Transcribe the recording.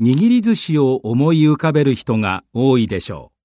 握り寿司を思い浮かべる人が多いでしょう。